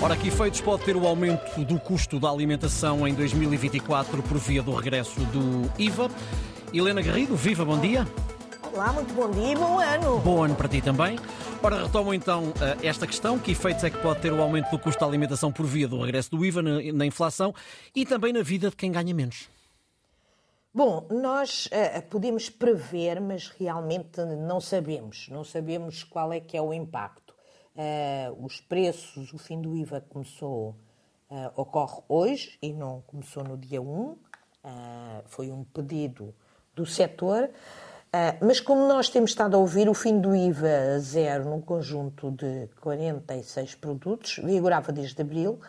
Ora, que efeitos pode ter o aumento do custo da alimentação em 2024 por via do regresso do IVA? Helena Garrido, viva, bom dia. Olá, muito bom dia e bom ano. Bom ano para ti também. Ora, retomo então eh, esta questão: que efeitos é que pode ter o aumento do custo da alimentação por via do regresso do IVA na, na inflação e também na vida de quem ganha menos? Bom, nós uh, podemos prever, mas realmente não sabemos. Não sabemos qual é que é o impacto. Uh, os preços, o fim do IVA começou, uh, ocorre hoje e não começou no dia 1. foi um pedido do setor. mas como nós temos estado a ouvir, o fim do IVA zero num conjunto de 46 produtos vigorava desde abril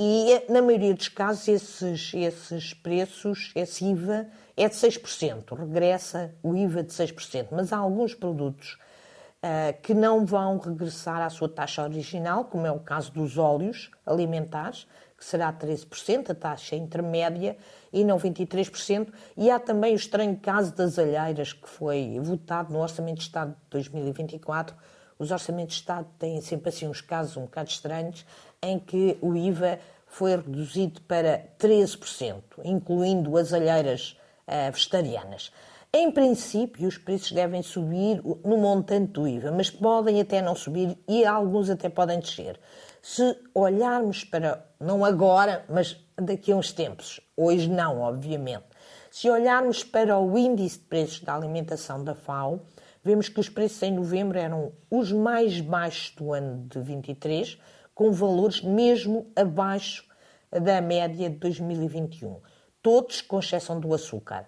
e, na maioria dos casos, esses, esses preços, esse IVA é de 6%, regressa o IVA de 6%. Mas há alguns produtos que não vão regressar à sua taxa original, como é o caso dos óleos alimentares, que será 13%, a taxa intermédia, e não 23%. E há também o estranho caso das alheiras, que foi votado no Orçamento de Estado de 2024. Os Orçamentos de Estado têm sempre assim uns casos um bocado estranhos, em que o IVA foi reduzido para 13%, incluindo as alheiras uh, vegetarianas. Em princípio, os preços devem subir no montante do IVA, mas podem até não subir e alguns até podem descer. Se olharmos para, não agora, mas daqui a uns tempos, hoje não, obviamente, se olharmos para o índice de preços da alimentação da FAO, vemos que os preços em novembro eram os mais baixos do ano de 23, com valores mesmo abaixo da média de 2021, todos com exceção do açúcar.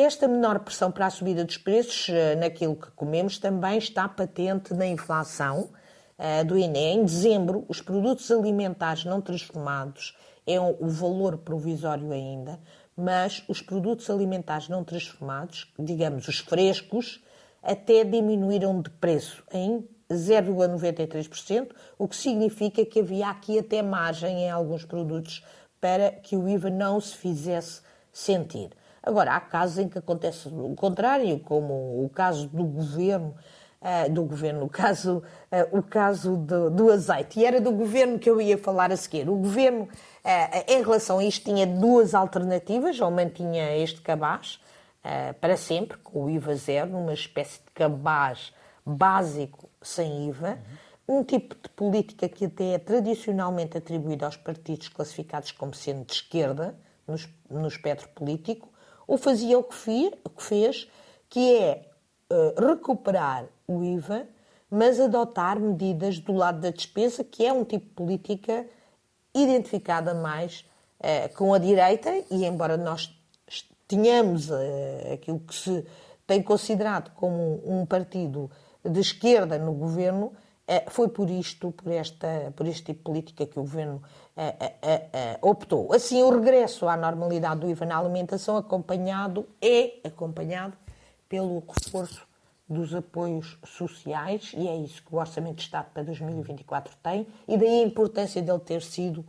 Esta menor pressão para a subida dos preços eh, naquilo que comemos também está patente na inflação uh, do INE. Em dezembro, os produtos alimentares não transformados é o valor provisório ainda, mas os produtos alimentares não transformados, digamos os frescos, até diminuíram de preço em 0,93%, o que significa que havia aqui até margem em alguns produtos para que o IVA não se fizesse sentir. Agora, há casos em que acontece o contrário, como o caso do governo, uh, do governo, o caso, uh, o caso do, do, azeite. E era do governo que eu ia falar a seguir. O governo, uh, em relação a isto, tinha duas alternativas, ou mantinha este cabaz para sempre, com o IVA zero, numa espécie de cabaz básico sem IVA, um tipo de política que até é tradicionalmente atribuída aos partidos classificados como sendo de esquerda, no, no espectro político, ou fazia o que, o que fez, que é uh, recuperar o IVA, mas adotar medidas do lado da despesa, que é um tipo de política identificada mais uh, com a direita, e embora nós tenhamos uh, aquilo que se tem considerado como um partido de esquerda no governo, foi por isto, por, esta, por este tipo de política que o governo eh, eh, optou. Assim, o regresso à normalidade do IVA na alimentação acompanhado é acompanhado pelo reforço dos apoios sociais, e é isso que o Orçamento de Estado para 2024 tem, e daí a importância dele ter sido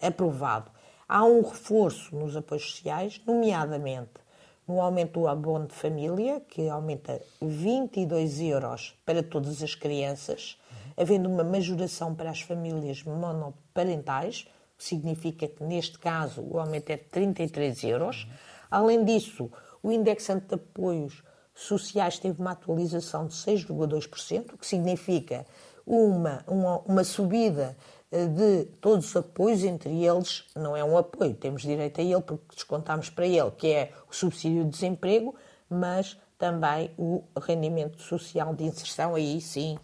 aprovado. Há um reforço nos apoios sociais, nomeadamente no aumento do abono de família, que aumenta 22 euros para todas as crianças, havendo uma majoração para as famílias monoparentais, que significa que neste caso o aumento é de 33 euros. Além disso, o indexante de apoios sociais teve uma atualização de 6,2%, o que significa uma, uma, uma subida de todos os apoios, entre eles, não é um apoio, temos direito a ele porque descontamos para ele, que é o subsídio de desemprego, mas também o rendimento social de inserção, aí sim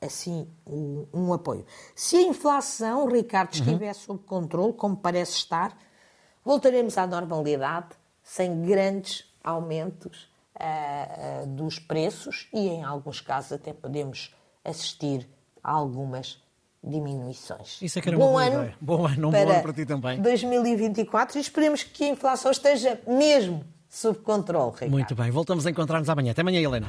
assim um, um apoio. Se a inflação, Ricardo, uhum. estiver uhum. sob controle, como parece estar, voltaremos à normalidade sem grandes aumentos uh, uh, dos preços e, em alguns casos, até podemos assistir a algumas diminuições. Isso é que era uma Bom boa ano ideia. Bom ano, um bom ano para ti também. 2024 e esperemos que a inflação esteja mesmo sob controle. Ricardo. Muito bem, voltamos a encontrar-nos amanhã. Até amanhã, Helena.